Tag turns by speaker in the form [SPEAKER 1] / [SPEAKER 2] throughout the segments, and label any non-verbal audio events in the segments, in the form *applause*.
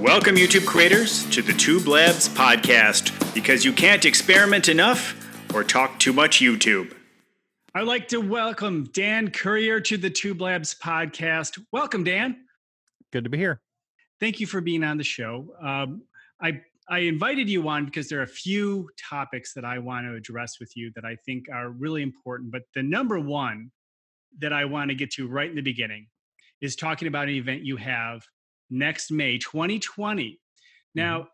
[SPEAKER 1] Welcome, YouTube creators, to the Tube Labs podcast because you can't experiment enough or talk too much YouTube. I'd like to welcome Dan Currier to the Tube Labs podcast. Welcome, Dan.
[SPEAKER 2] Good to be here.
[SPEAKER 1] Thank you for being on the show. Um, I I invited you on because there are a few topics that I want to address with you that I think are really important. But the number one that I want to get to right in the beginning is talking about an event you have next May 2020. Now, mm-hmm.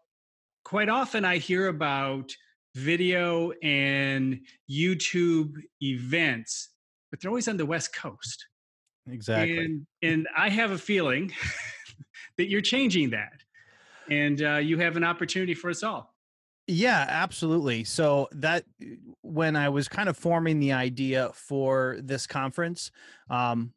[SPEAKER 1] quite often I hear about video and YouTube events, but they're always on the West Coast.
[SPEAKER 2] Exactly.
[SPEAKER 1] And, and I have a feeling *laughs* that you're changing that. And uh, you have an opportunity for us all.
[SPEAKER 2] Yeah, absolutely. So that when I was kind of forming the idea for this conference, um,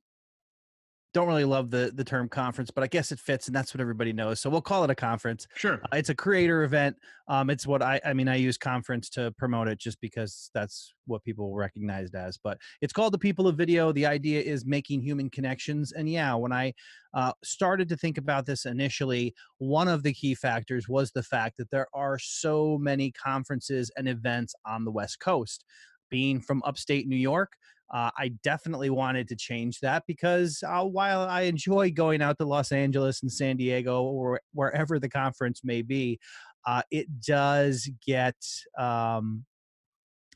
[SPEAKER 2] don't really love the the term conference, but I guess it fits, and that's what everybody knows. So we'll call it a conference.
[SPEAKER 1] Sure,
[SPEAKER 2] uh, it's a creator event. Um, it's what I I mean I use conference to promote it just because that's what people recognize it as. But it's called the People of Video. The idea is making human connections, and yeah, when I uh, started to think about this initially, one of the key factors was the fact that there are so many conferences and events on the West Coast. Being from upstate New York, uh, I definitely wanted to change that because uh, while I enjoy going out to Los Angeles and San Diego or wherever the conference may be, uh, it does get um,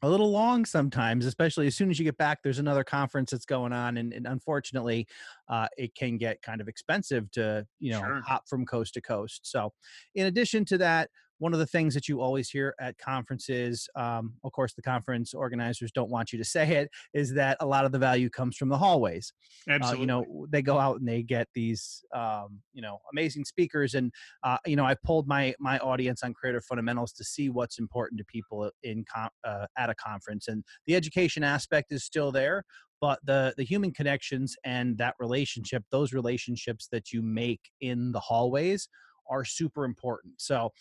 [SPEAKER 2] a little long sometimes, especially as soon as you get back. There's another conference that's going on, and, and unfortunately, uh, it can get kind of expensive to you know sure. hop from coast to coast. So, in addition to that, one of the things that you always hear at conferences, um, of course, the conference organizers don't want you to *laughs* say it, is that a lot of the value comes from the hallways.
[SPEAKER 1] Absolutely.
[SPEAKER 2] Uh, you know, they go out and they get these, um, you know, amazing speakers, and uh, you know, I pulled my my audience on creator fundamentals to see what's important to people in com- uh, at a conference, and the education aspect is still there, but the the human connections and that relationship those relationships that you make in the hallways are super important so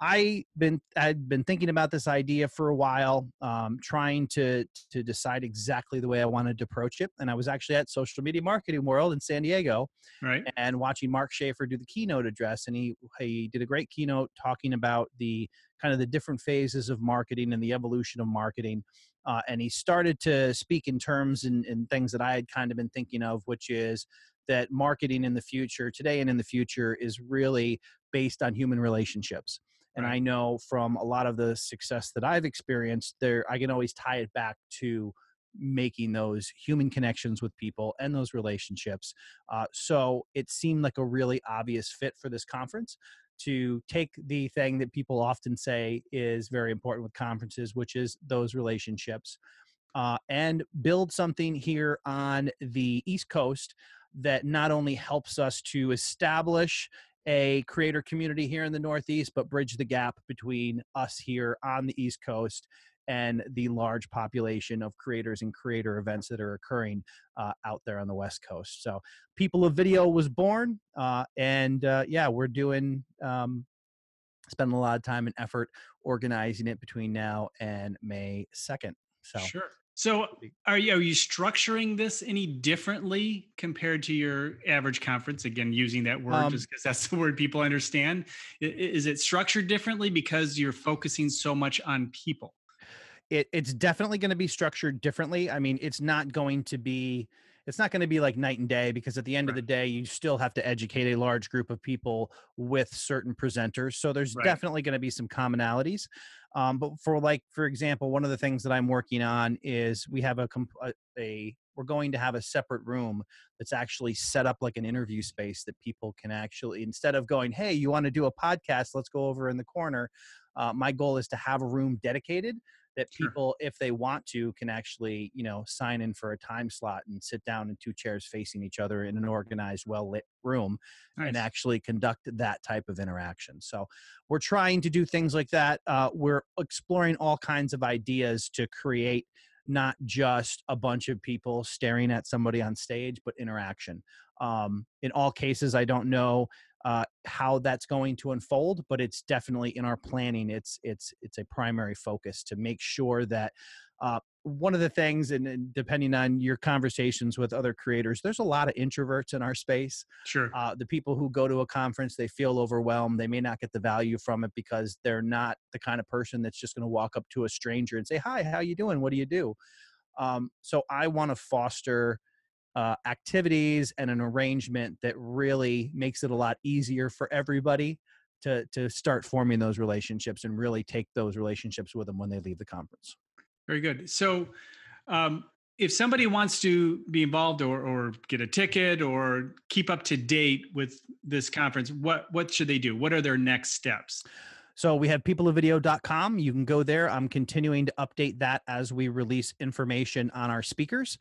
[SPEAKER 2] I been I'd been thinking about this idea for a while, um, trying to to decide exactly the way I wanted to approach it. And I was actually at Social Media Marketing World in San Diego,
[SPEAKER 1] right,
[SPEAKER 2] and watching Mark Schaefer do the keynote address. And he he did a great keynote talking about the kind of the different phases of marketing and the evolution of marketing. Uh, and he started to speak in terms and, and things that I had kind of been thinking of, which is that marketing in the future, today and in the future, is really based on human relationships and right. i know from a lot of the success that i've experienced there i can always tie it back to making those human connections with people and those relationships uh, so it seemed like a really obvious fit for this conference to take the thing that people often say is very important with conferences which is those relationships uh, and build something here on the east coast that not only helps us to establish a creator community here in the Northeast, but bridge the gap between us here on the East Coast and the large population of creators and creator events that are occurring uh, out there on the West Coast. So, People of Video was born, uh, and uh, yeah, we're doing. Um, spending a lot of time and effort organizing it between now and May 2nd. So
[SPEAKER 1] sure. So are you, are you structuring this any differently compared to your average conference? Again, using that word um, just because that's *laughs* the word people understand. Is it structured differently because you're focusing so much on people?
[SPEAKER 2] It, it's definitely going to be structured differently. I mean, it's not going to be it's not going to be like night and day because at the end right. of the day you still have to educate a large group of people with certain presenters so there's right. definitely going to be some commonalities um, but for like for example one of the things that i'm working on is we have a, a, a we're going to have a separate room that's actually set up like an interview space that people can actually instead of going hey you want to do a podcast let's go over in the corner uh, my goal is to have a room dedicated that people sure. if they want to can actually you know sign in for a time slot and sit down in two chairs facing each other in an organized well lit room nice. and actually conduct that type of interaction so we're trying to do things like that uh, we're exploring all kinds of ideas to create not just a bunch of people staring at somebody on stage but interaction um, in all cases i don't know uh, how that's going to unfold, but it's definitely in our planning. It's it's it's a primary focus to make sure that uh, one of the things, and, and, depending on your conversations with other creators, there's a lot of introverts in our space.
[SPEAKER 1] Sure.
[SPEAKER 2] Uh, the people who go to a conference, they feel overwhelmed. They may not get the value from it because they're not the kind of person that's just going to walk up to a stranger and say, "Hi, how you doing? What do you do?" Um, so I want to foster uh, activities and an arrangement that really makes it a lot easier for everybody to to start forming those relationships and really take those relationships with them when they leave the conference.
[SPEAKER 1] Very good. So, um, if somebody wants to be involved or, or get a ticket or keep up to date with this conference, what what should they do? What are their next steps?
[SPEAKER 2] So we have peopleofvideo.com. You can go there. I'm continuing to update that as we release information on our speakers.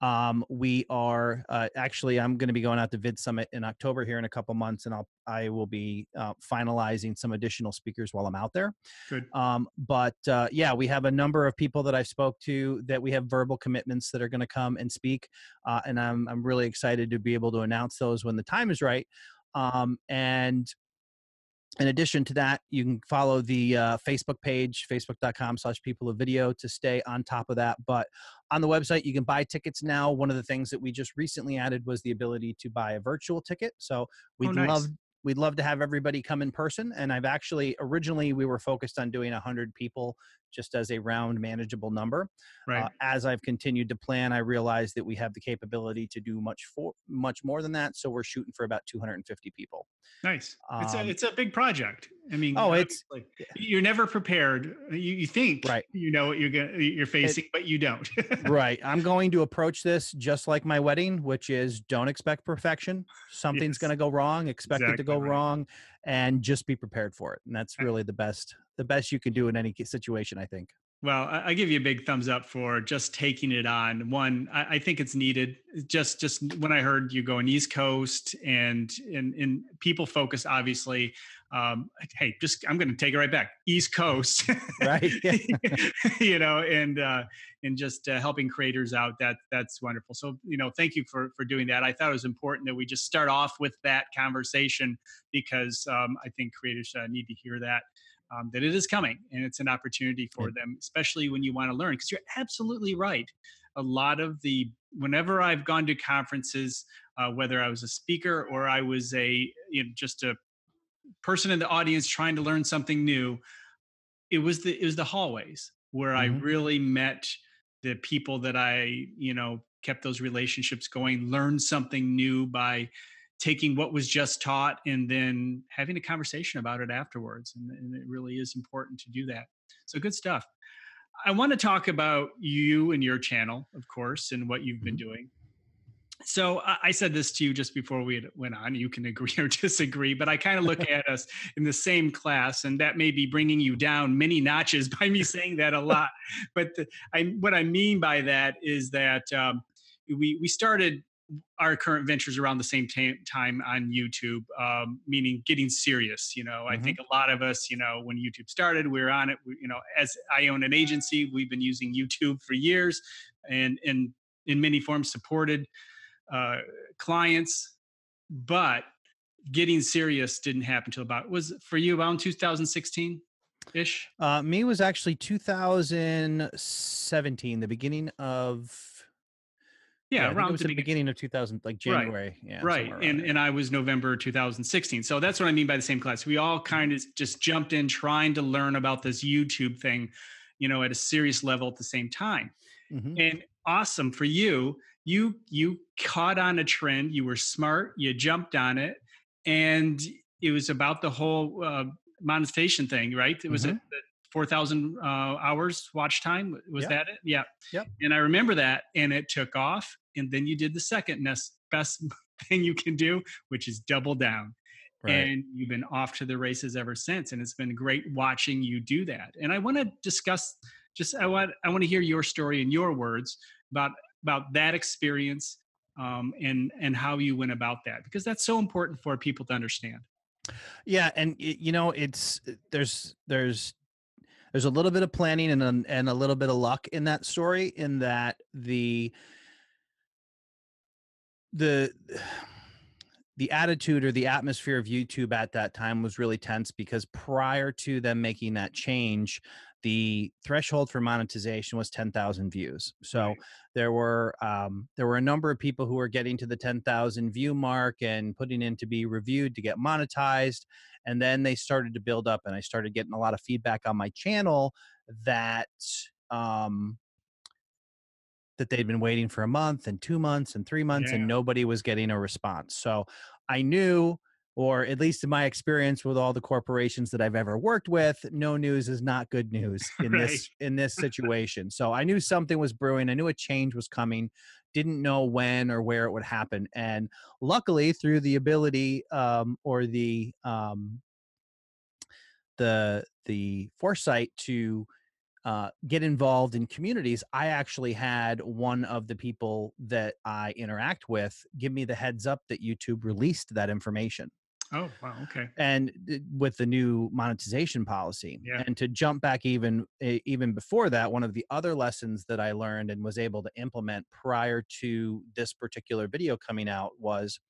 [SPEAKER 2] Um, we are uh, actually I'm going to be going out to VidSummit in October here in a couple months, and I'll I will be uh, finalizing some additional speakers while I'm out there.
[SPEAKER 1] Good.
[SPEAKER 2] Um, but uh, yeah, we have a number of people that I've spoke to that we have verbal commitments that are going to come and speak, uh, and I'm I'm really excited to be able to announce those when the time is right. Um, and in addition to that, you can follow the uh, Facebook page, facebook.com slash people of video to stay on top of that. But on the website, you can buy tickets now. One of the things that we just recently added was the ability to buy a virtual ticket. So we'd oh, nice. love we'd love to have everybody come in person and i've actually originally we were focused on doing 100 people just as a round manageable number
[SPEAKER 1] right. uh,
[SPEAKER 2] as i've continued to plan i realized that we have the capability to do much for much more than that so we're shooting for about 250 people.
[SPEAKER 1] Nice. Um, it's a um it's a big project. I mean
[SPEAKER 2] oh it's
[SPEAKER 1] like you're never prepared you, you think
[SPEAKER 2] right.
[SPEAKER 1] you know what you're gonna you're facing it, but you don't. *laughs*
[SPEAKER 2] Right. I'm going to approach this just like my wedding which is don't expect perfection. Something's yes. going to go wrong expect exactly it to go right. wrong and just be prepared for it and that's really the best the best you can do in any situation i think
[SPEAKER 1] well, I, give you a big thumbs up for just taking it on. One, I, I, think it's needed. Just, just when I heard you going East Coast and and, and people focus, obviously. Um, hey, just I'm going to take it right back. East Coast,
[SPEAKER 2] right? *laughs*
[SPEAKER 1] you know, and uh, and just uh, helping creators out. That that's wonderful. So you know, thank you for for doing that. I thought it was important that we just start off with that conversation because um, I think creators uh, need to hear that um, that it is coming and it's an opportunity for them, especially when you want to learn. Because you're absolutely right. A lot of the, whenever I've gone to conferences, uh, whether I was a speaker or I was a, you know, just a person in the audience trying to learn something new, it was the, it was the hallways where mm-hmm. I really met the people that I, you know, kept those relationships going, learned something new by taking what was just taught and then having a conversation about it afterwards. And, and, it really is important to do that. So good stuff. I want to talk about you and your channel, of course, and what you've been mm-hmm. doing. So I said this to you just before we went on. You can *laughs* agree or disagree, but I kind of look *laughs* at us in the same class, and that may be bringing you down many notches *laughs* by me saying that a lot. But the, I, what I mean by that is that um, we we started our current ventures around the same t- time on YouTube, um, meaning getting serious. You know, mm-hmm. I think a lot of us, you know, when YouTube started, we were on it. We, you know, as I own an agency, we've been using YouTube for years, and and in many forms supported uh, clients, but getting serious didn't happen until about was for you around 2016 ish.
[SPEAKER 2] Uh, me was actually 2017, the beginning of
[SPEAKER 1] yeah,
[SPEAKER 2] yeah around the, the beginning of 2000 like january
[SPEAKER 1] right.
[SPEAKER 2] yeah
[SPEAKER 1] right and and i was november 2016 so that's what i mean by the same class we all kind of just jumped in trying to learn about this youtube thing you know at a serious level at the same time mm-hmm. and awesome for you you you caught on a trend you were smart you jumped on it and it was about the whole uh, monetization thing right it was mm-hmm. a, 4,000 uh, hours watch time. Was yep. that it? Yeah.
[SPEAKER 2] Yep.
[SPEAKER 1] And I remember that and it took off. And then you did the second best, best *laughs* thing you can do, which is double down. Right. And you've been off to the races ever since. And it's been great watching you do that. And I want to discuss just, I want, I want to hear your story in your words about, about that experience um, and, and how you went about that, because that's so important for people to understand.
[SPEAKER 2] Yeah, and you know, it's there's there's there's a little bit of planning and a, and a little bit of luck in that story in that the the the attitude or the atmosphere of YouTube at that time was really tense because prior to them making that change, the threshold for monetization was 10,000 views. So right. there were um, there were a number of people who were getting to the 10,000 view mark and putting in to be reviewed to get monetized, and then they started to build up, and I started getting a lot of feedback on my channel that um, that they'd been waiting for a month and two months and three months, yeah. and nobody was getting a response. So I knew or at least in my experience with all the corporations that I've ever worked with, no news is not good news *laughs* in right. this in this situation. so I knew something was brewing. I knew a change was coming. Didn't know when or where it would happen. And luckily, through the ability um, or the um, the the foresight to uh, get involved in communities, I actually had one of the people that I interact with give me the heads up that YouTube released that information.
[SPEAKER 1] Oh, wow. Okay.
[SPEAKER 2] And with the new monetization policy. Yeah. And to jump back even even before that, one of the other lessons that I learned and was able to implement prior to this particular video coming out was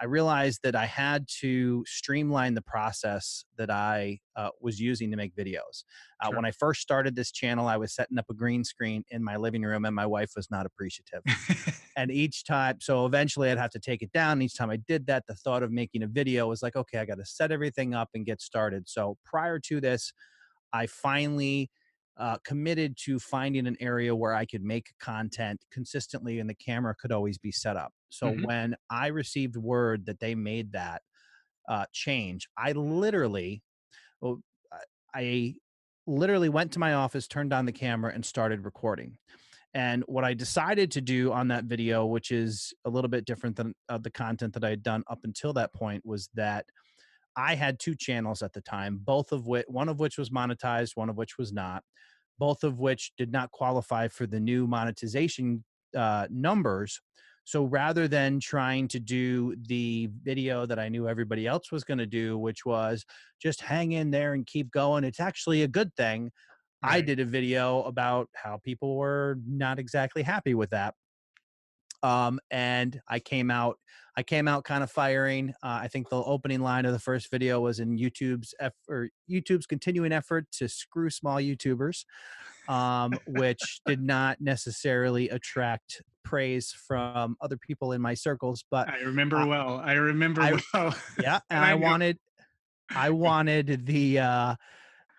[SPEAKER 2] I realized that I had to streamline the process that I uh, was using to make videos. Uh, sure. When I first started this channel, I was setting up a green screen in my living room, and my wife was not appreciative. *laughs* and each time, so eventually I'd have to take it down. Each time I did that, the thought of making a video was like, okay, I got to set everything up and get started. So prior to this, I finally uh, committed to finding an area where I could make content consistently and the camera could always be set up. So mm-hmm. when I received word that they made that uh, change, I literally, well, I literally went to my office, turned on the camera, and started recording. And what I decided to do on that video, which is a little bit different than uh, the content that I had done up until that point, was that I had two channels at the time, both of which one of which was monetized, one of which was not, both of which did not qualify for the new monetization uh, numbers. So rather than trying to do the video that I knew everybody else was going to do, which was just hang in there and keep going, it's actually a good thing. Right. I did a video about how people were not exactly happy with that. Um, and I came out, I came out kind of firing. Uh, I think the opening line of the first video was in YouTube's eff- or YouTube's continuing effort to screw small YouTubers, um, which did not necessarily attract praise from other people in my circles. But
[SPEAKER 1] I remember uh, well. I remember I, *laughs* well.
[SPEAKER 2] Yeah, and, and I, I wanted, I wanted the, uh,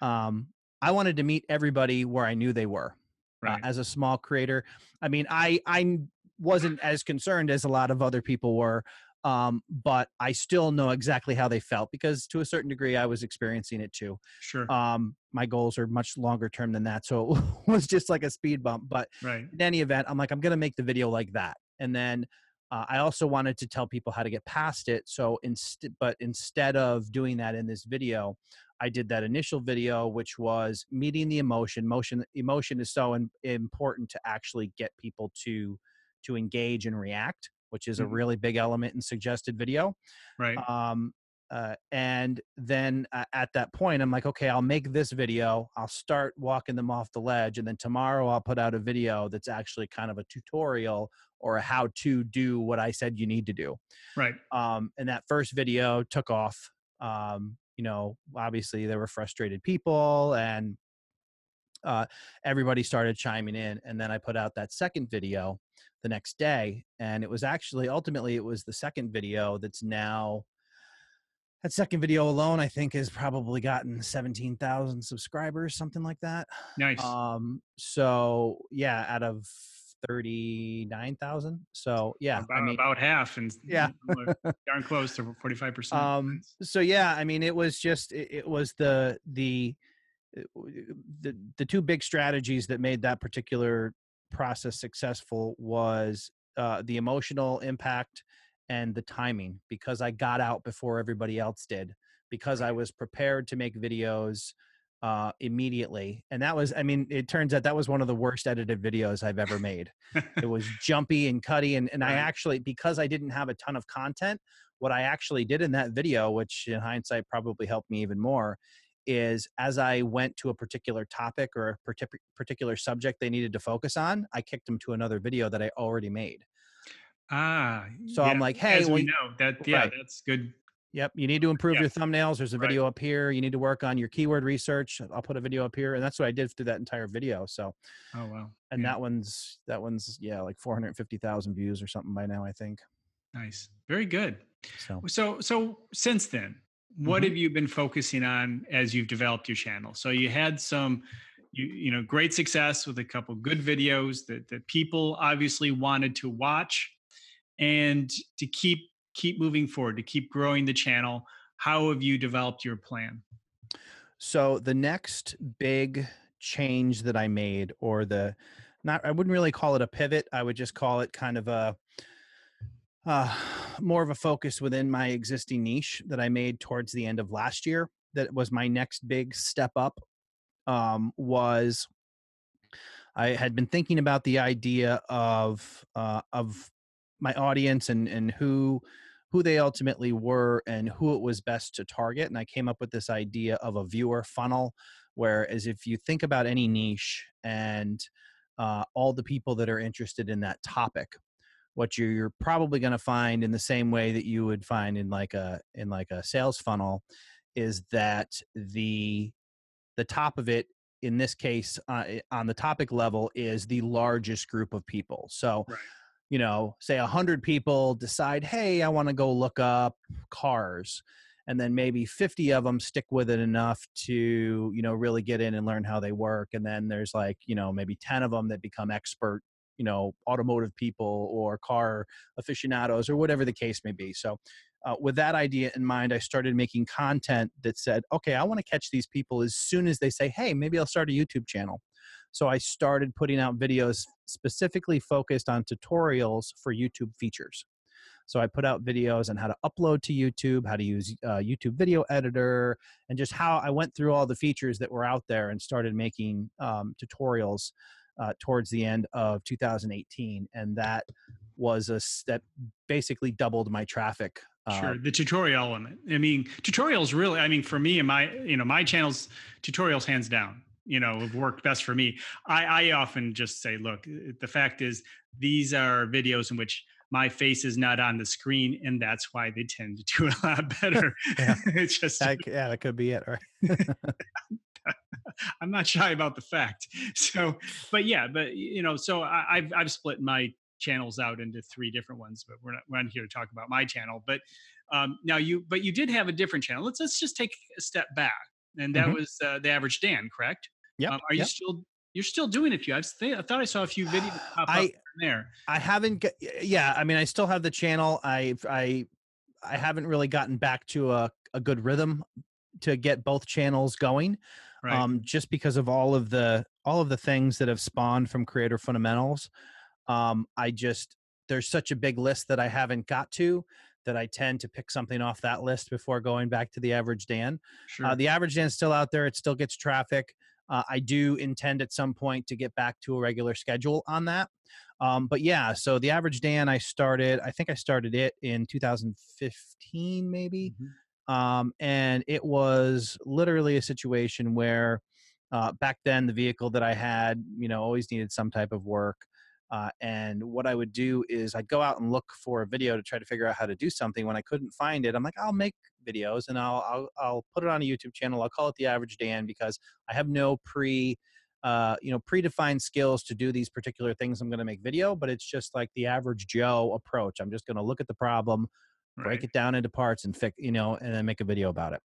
[SPEAKER 2] um, I wanted to meet everybody where I knew they were. Uh, right. Uh, as a small creator, I mean, I I wasn't as concerned as a lot of other people were. Um, but I still know exactly how they felt because to a certain degree I was experiencing it too.
[SPEAKER 1] Sure.
[SPEAKER 2] Um, my goals are much longer term than that. So *laughs* it was just like a speed bump. But
[SPEAKER 1] right.
[SPEAKER 2] in any event, I'm like, I'm going to make the video like that. And then uh, I also wanted to tell people how to get past it. So instead, but instead of doing that in this video, I did that initial video, which was meeting the emotion. Motion, emotion is so in, important to actually get people to to engage and react, which is mm-hmm. a really big element in suggested video.
[SPEAKER 1] Right.
[SPEAKER 2] Um, uh, and then uh, at that point, I'm like, okay, I'll make this video. I'll start walking them off the ledge, and then tomorrow I'll put out a video that's actually kind of a tutorial or a how to do what I said you need to do.
[SPEAKER 1] Right.
[SPEAKER 2] Um, and that first video took off. Um, you know, obviously there were frustrated people, and uh, everybody started chiming in. And then I put out that second video the next day. And it was actually, ultimately, it was the second video that's now, that second video alone, I think, has probably gotten 17,000 subscribers, something like that.
[SPEAKER 1] Nice.
[SPEAKER 2] Um, so, yeah, out of 39,000. So, yeah.
[SPEAKER 1] About, I mean, about half. And
[SPEAKER 2] yeah, *laughs*
[SPEAKER 1] darn close to 45%.
[SPEAKER 2] Um, so, yeah, I mean, it was just, it, it was the, the, the the two big strategies that made that particular process successful was uh, the emotional impact and the timing because I got out before everybody else did because I was prepared to make videos uh, immediately. And that was I mean it turns out that was one of the worst edited videos I've ever made. it *laughs* was jumpy and cutty and and I actually because I didn't have a ton of content what I actually did in that video which in hindsight probably helped me even more is as I went to a particular topic or a particular subject they needed to focus on, I kicked them to another video that I already made.
[SPEAKER 1] Ah,
[SPEAKER 2] So
[SPEAKER 1] yeah.
[SPEAKER 2] I'm like, hey,
[SPEAKER 1] As
[SPEAKER 2] well,
[SPEAKER 1] we know that, yeah,
[SPEAKER 2] right.
[SPEAKER 1] that's good.
[SPEAKER 2] Yep, you need to improve
[SPEAKER 1] Yeah.
[SPEAKER 2] your thumbnails. There's a
[SPEAKER 1] Right.
[SPEAKER 2] video up here. You need to work on your keyword research. I'll put a video up here, and that's what I did through that entire video. So,
[SPEAKER 1] Oh wow.
[SPEAKER 2] and
[SPEAKER 1] Yeah.
[SPEAKER 2] that one's that one's yeah, like 450,000 views or something by now, I think.
[SPEAKER 1] Nice. Very good.
[SPEAKER 2] So,
[SPEAKER 1] So so since then, what
[SPEAKER 2] Mhm.
[SPEAKER 1] have you been focusing on as you've developed your channel? So you had some you you know great success with a couple good videos that that people obviously wanted to watch and to keep keep moving forward, to keep growing the channel. How have you developed your plan?
[SPEAKER 2] so the next big change that I made, or the not, I wouldn't really call it a pivot. I would just call it kind of a uh, more of a focus within my existing niche that I made towards the end of last year. That was my next big step up. Um, was I had been thinking about the idea of uh, of my audience and and who who they ultimately were and who it was best to target, and I came up with this idea of a viewer funnel. Whereas if you think about any niche and uh, all the people that are interested in that topic, what you're, you're probably going to find in the same way that you would find in like a in like a sales funnel is that the the top of it in this case uh, on the topic level is the largest group of people so
[SPEAKER 1] Right.
[SPEAKER 2] you know say 100 people decide hey i want to go look up cars and then maybe 50 of them stick with it enough to you know really get in and learn how they work and then there's like you know maybe 10 of them that become expert you know automotive people or car aficionados or whatever the case may be. So uh, with that idea in mind i started making content that said okay i want to catch these people as soon as they say hey maybe i'll start a youtube channel so i started putting out videos specifically focused on tutorials for youtube features. So I put out videos on how to upload to YouTube, how to use uh, YouTube video editor, and just how I went through all the features that were out there and started making um, tutorials uh, towards the end of 2018. And that was a that basically doubled my traffic. Uh,
[SPEAKER 1] Sure, the tutorial element. I mean, tutorials really. I mean, for me and my, you know, my channels, tutorials hands down. You know, have worked best for me. I, I often just say, look, uh, the fact is, these are videos in which my face is not on the screen, and that's why they tend to do a lot *laughs* better. *laughs*
[SPEAKER 2] Yeah. *laughs*
[SPEAKER 1] it's just
[SPEAKER 2] that, yeah, that could be it. Right. *laughs*
[SPEAKER 1] I'm not shy about the fact. *laughs* So, but yeah, but you know, so I, I've I've split my channels out into three different ones, but we're not we're not here to talk about my channel. But um, now you, but you did have a different channel. Let's let's just take a step back, and that
[SPEAKER 2] Mhm.
[SPEAKER 1] was uh, the average Dan, correct?
[SPEAKER 2] Yeah.
[SPEAKER 1] Um, are you
[SPEAKER 2] yep.
[SPEAKER 1] still you're still doing a few? I, thi- I thought I saw a few videos *sighs* pop up
[SPEAKER 2] I-
[SPEAKER 1] and there.
[SPEAKER 2] I haven't. Yeah, I mean, I still have the channel. I I I haven't really gotten back to a a good rhythm to get both channels going.
[SPEAKER 1] Right.
[SPEAKER 2] Um, just because of all of the all of the things that have spawned from creator fundamentals. Um, I just there's such a big list that I haven't got to that I tend to pick something off that list before going back to the average Dan.
[SPEAKER 1] sure.
[SPEAKER 2] Uh, the average Dan's still out there. It still gets traffic. Uh, I do intend at some point to get back to a regular schedule on that. Um, but yeah, so the average Dan, I started, I think I started it in 2015, maybe.
[SPEAKER 1] Mhm.
[SPEAKER 2] Um, and it was literally a situation where uh, back then the vehicle that I had, you know, always needed some type of work. Uh, and what I would do is I'd go out and look for a video to try to figure out how to do something. When I couldn't find it, I'm like, I'll make videos and I'll I'll, I'll put it on a YouTube channel. I'll call it the Average Dan because I have no pre, uh, you know, predefined skills to do these particular things. I'm going to make video, but it's just like the average Joe approach. I'm just going to look at the problem, break it down into parts, and fix, you know, and then make a video about it.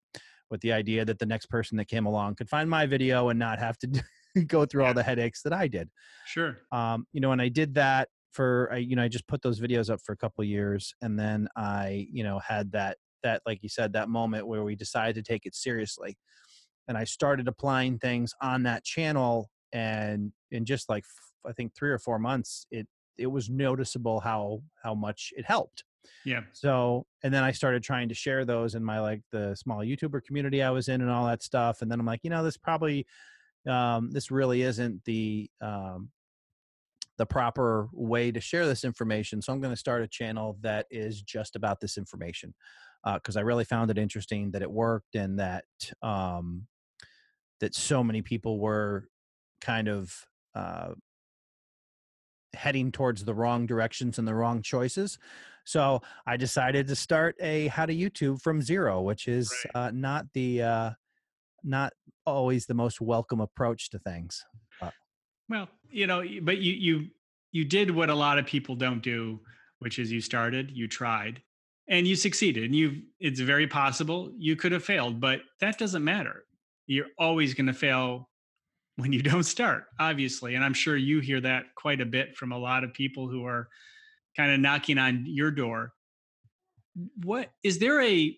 [SPEAKER 2] With the idea that the next person that came along could find my video and not have to *laughs* go through
[SPEAKER 1] Yeah.
[SPEAKER 2] all the headaches that I did
[SPEAKER 1] Sure.
[SPEAKER 2] um, you know, and I did that for, I, you know, I just put those videos up for a couple of years, and then I, you know, had that that, like you said, that moment where we decided to take it seriously, and I started applying things on that channel, and in just like f- I think three or four months, it it was noticeable how how much it helped.
[SPEAKER 1] Yeah.
[SPEAKER 2] So, and then I started trying to share those in my like the small YouTuber community I was in and all that stuff. And then I'm like, you know, this probably, um, this really isn't the, um, the proper way to share this information. So I'm going to start a channel that is just about this information because I really found it interesting that it worked and that um, that so many people were kind of uh, heading towards the wrong directions and the wrong choices. So I decided to start a how to YouTube from zero, which is
[SPEAKER 1] Right.
[SPEAKER 2] uh, not the uh, not always the most welcome approach to things. Uh,
[SPEAKER 1] Well, you know, but you you you did what a lot of people don't do, which is you started, you tried, and you succeeded. And you it's very possible you could have failed, but that doesn't matter. You're always going to fail when you *laughs* don't start, obviously. And I'm sure you hear that quite a bit from a lot of people who are kind of knocking on your door. What is there a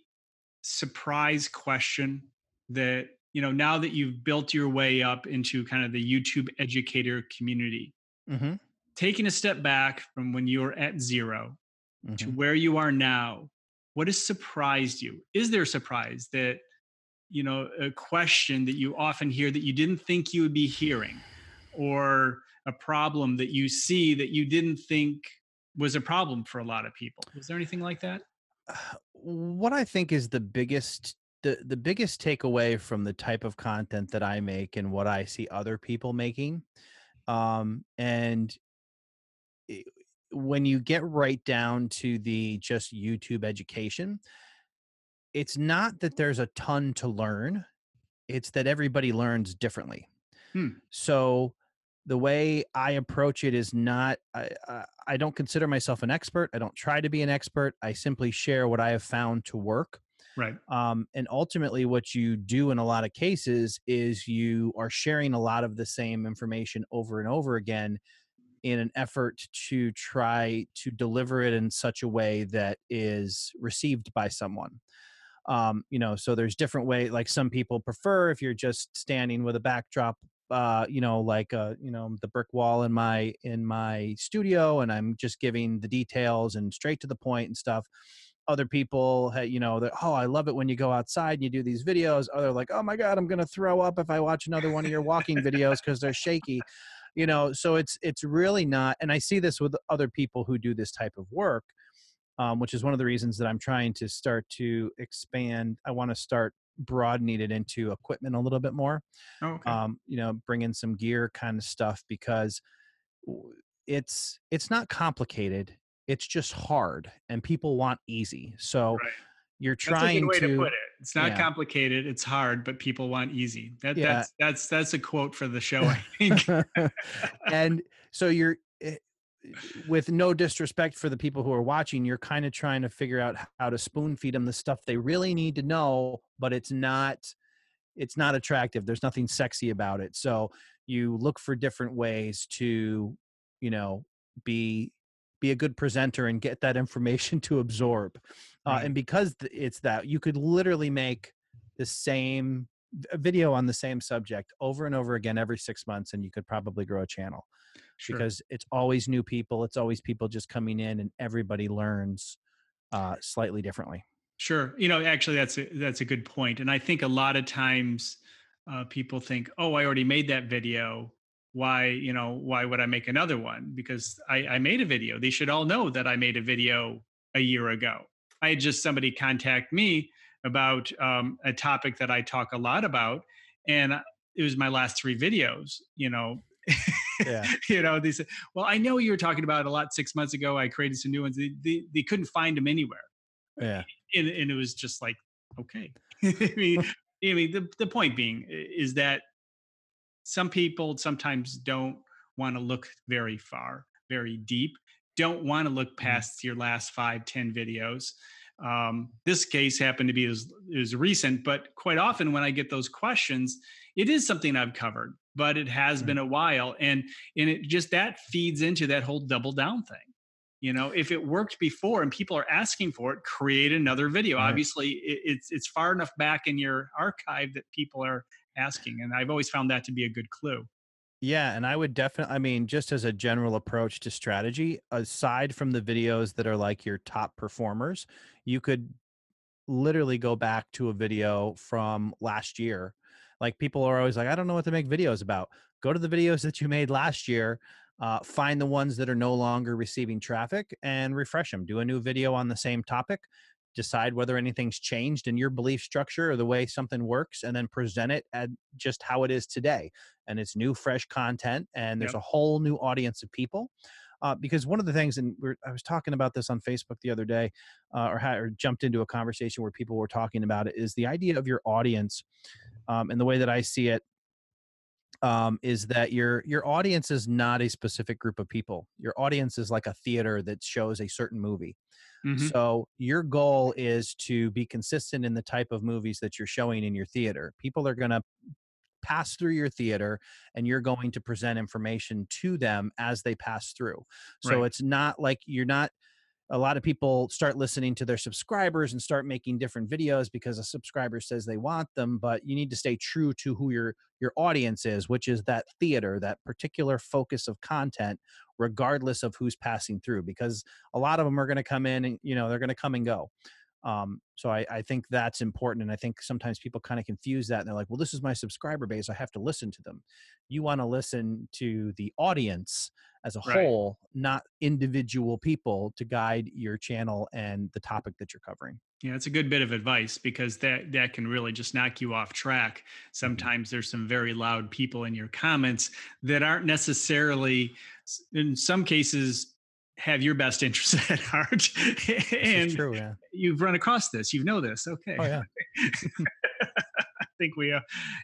[SPEAKER 1] surprise question that, you know, now that you've built your way up into kind of the YouTube educator community,
[SPEAKER 2] mhm,
[SPEAKER 1] taking a step back from when you were at 0 to
[SPEAKER 2] mhm.
[SPEAKER 1] where you are now, what has surprised you? Is there a surprise that, you know, a question that you often hear that you didn't think you would be hearing, or a problem that you see that you didn't think was a problem for a lot of people? Was there anything like that?
[SPEAKER 2] what I think is the biggest the the biggest takeaway from the type of content that I make and what I see other people making, um, and i- when you get right down to the just YouTube education, it's not that there's a ton to learn; it's that everybody learns differently.
[SPEAKER 1] Hmm.
[SPEAKER 2] So the way I approach it is not I, I I don't consider myself an expert. I don't try to be an expert. I simply share what I have found to work.
[SPEAKER 1] Right.
[SPEAKER 2] Um, and ultimately, what you do in a lot of cases is you are sharing a lot of the same information over and over again in an effort to try to deliver it in such a way that is received by someone um you know so there's different way like some people prefer if you're just standing with a backdrop uh you know like uh you know the brick wall in my in my studio and i'm just giving the details and straight to the point and stuff other people you know that oh i love it when you go outside and you do these videos other like oh my god i'm gonna throw up if i watch another one of your walking videos because they're shaky you know so it's it's really not and i see this with other people who do this type of work um, which is one of the reasons that I'm trying to start to expand. I want to start broadening it into equipment a little bit more.
[SPEAKER 1] Oh, okay.
[SPEAKER 2] Um, you know, bring in some gear kind of stuff because it's it's not complicated. It's just hard, and people want easy. So
[SPEAKER 1] right.
[SPEAKER 2] you're
[SPEAKER 1] That's a good
[SPEAKER 2] trying
[SPEAKER 1] way to,
[SPEAKER 2] to,
[SPEAKER 1] put it. It's not
[SPEAKER 2] yeah.
[SPEAKER 1] complicated. It's hard, but people want easy. That,
[SPEAKER 2] Yeah.
[SPEAKER 1] That's that's that's a quote for the show. I *laughs* think.
[SPEAKER 2] and so you're eh, with no disrespect for the people who are watching you're kind of trying to figure out how to spoon feed them the stuff they really need to know but it's not it's not attractive. There's nothing sexy about it. So you look for different ways to you know be be a good presenter and get that information *laughs* to absorb. Uh,
[SPEAKER 1] Right.
[SPEAKER 2] and because it's that you could literally make the same a video on the same subject over and over again every six months and you could probably grow a channel
[SPEAKER 1] Sure.
[SPEAKER 2] because it's always new people it's always people just coming in and everybody learns uh, slightly differently
[SPEAKER 1] Sure. You know, actually, that's a, that's a good. And I think a lot of times uh, people think, "Oh, I already made that video. Why, you know, why would I make another one? Because I, I made a video. They should all know that I made a video a year ago. I had just somebody contact me about um, a topic that I talk a lot about, and it was my last three videos. You know.
[SPEAKER 2] Yeah. *laughs*
[SPEAKER 1] you know, they said, "Well, I know you were talking about it a lot six months ago. I created some new ones. They, they, they couldn't find them anywhere."
[SPEAKER 2] yeah
[SPEAKER 1] and, and it was just like okay *laughs* i mean *laughs* i mean the, the point being is that some people sometimes don't want to look very far very deep don't want to look past your last five ten videos um, this case happened to be as, as recent but quite often when i get those questions it is something i've covered but it has
[SPEAKER 2] Mm.
[SPEAKER 1] been a while and and it just that feeds into that whole double down thing. You know if it worked before and people are asking for it create another video. Obviously it, it's it's far enough back in your archive that people are asking and i've always found that to be a good clue
[SPEAKER 2] Yeah, and I would definitely I mean, just as a general approach to strategy, aside from the videos that are like your top performers, you could literally go back to a video from last year. Like people are always like, I don't know what to make videos about. Go to the videos that you made last year, uh, find the ones that are no longer receiving traffic and refresh them. Do a new video on the same topic. Decide whether anything's changed in your belief structure or the way something works, and then present it at just how it is today. And it's new, fresh content, and there's yep. a whole new audience of people. Uh, because one of the things, and I was talking about this on Facebook the other day, uh, or, or, jumped into a conversation where people were talking about it, is the idea of your audience, um, and the way that I see it um, is that your your audience is not a specific group of people. Your audience is like a theater that shows a certain movie. Mm-hmm. So your goal is to be consistent in the type of movies that you're showing in your theater. People are going to pass through your theater and you're going to present information to them as they pass through. So right. it's not like you're not a lot of people start listening to their subscribers and start making different videos because a subscriber says they want them but you need to stay true to who your your audience is which is that theater that particular focus of content regardless of who's passing through because a lot of them are going to come in and you know they're going to come and go um, so I, I think that's important and i think sometimes people kind of confuse that and they're like well this is my subscriber base i have to listen to them you want to listen to the audience as a right. whole, not individual people to guide your channel and the topic that you're covering.
[SPEAKER 1] Yeah, it's a good bit of advice because that that can really just knock you off track. Mm-hmm. Sometimes there's some very loud people in your comments that aren't necessarily in some cases have your best interests *laughs* at heart. and true, yeah. you've run across this, you know this. Okay. Oh, yeah. *laughs* think we uh,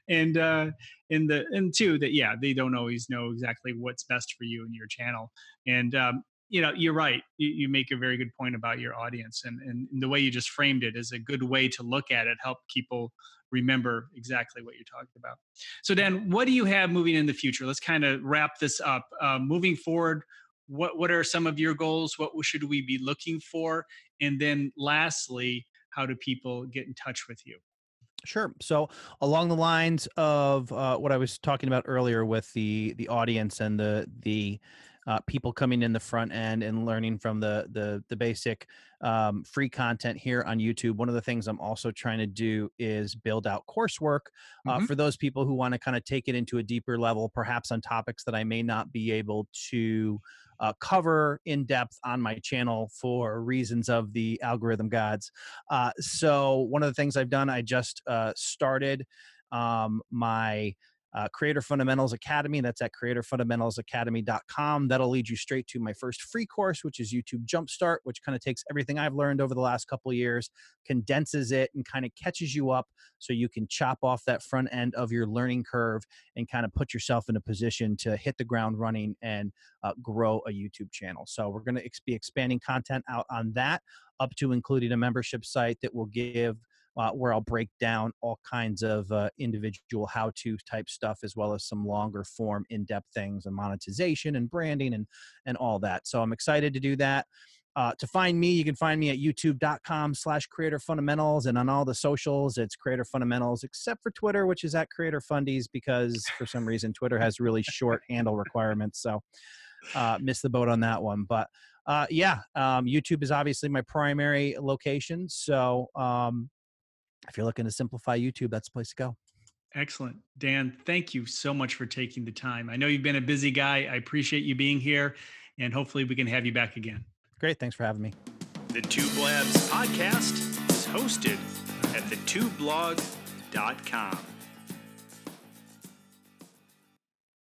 [SPEAKER 1] and uh and the and two that yeah they don't always know exactly what's best for you and your channel and um you know you're right you, you make a very good point about your audience and, and the way you just framed it is a good way to look at it help people remember exactly what you're talking about so dan what do you have moving in the future let's kind of wrap this up uh, moving forward what what are some of your goals what should we be looking for and then lastly how do people get in touch with you
[SPEAKER 2] Sure. So along the lines of uh, what I was talking about earlier with the the audience and the the uh, people coming in the front end and learning from the the the basic um, free content here on YouTube. One of the things I'm also trying to do is build out coursework uh, mm-hmm. for those people who want to kind of take it into a deeper level, perhaps on topics that I may not be able to uh, cover in depth on my channel for reasons of the algorithm gods. Uh, so one of the things I've done, I just uh, started um, my uh, Creator Fundamentals Academy. That's at creatorfundamentalsacademy.com. That'll lead you straight to my first free course, which is YouTube Jumpstart, which kind of takes everything I've learned over the last couple years, condenses it, and kind of catches you up so you can chop off that front end of your learning curve and kind of put yourself in a position to hit the ground running and uh, grow a YouTube channel. So we're going to be expanding content out on that up to including a membership site that will give uh, where I'll break down all kinds of uh, individual how to type stuff, as well as some longer form, in depth things and monetization and branding and, and all that. So I'm excited to do that. Uh, to find me, you can find me at youtube.com slash creator fundamentals and on all the socials, it's creator fundamentals, except for Twitter, which is at creator fundies because for some reason Twitter has really short handle requirements. So uh, missed the boat on that one. But uh, yeah, um, YouTube is obviously my primary location. So um, if you're looking to simplify YouTube, that's the place to go.
[SPEAKER 1] Excellent. Dan, thank you so much for taking the time. I know you've been a busy guy. I appreciate you being here, and hopefully we can have you back again.
[SPEAKER 2] Great. Thanks for having me.
[SPEAKER 3] The Tube Labs podcast is hosted at thetubeblog.com.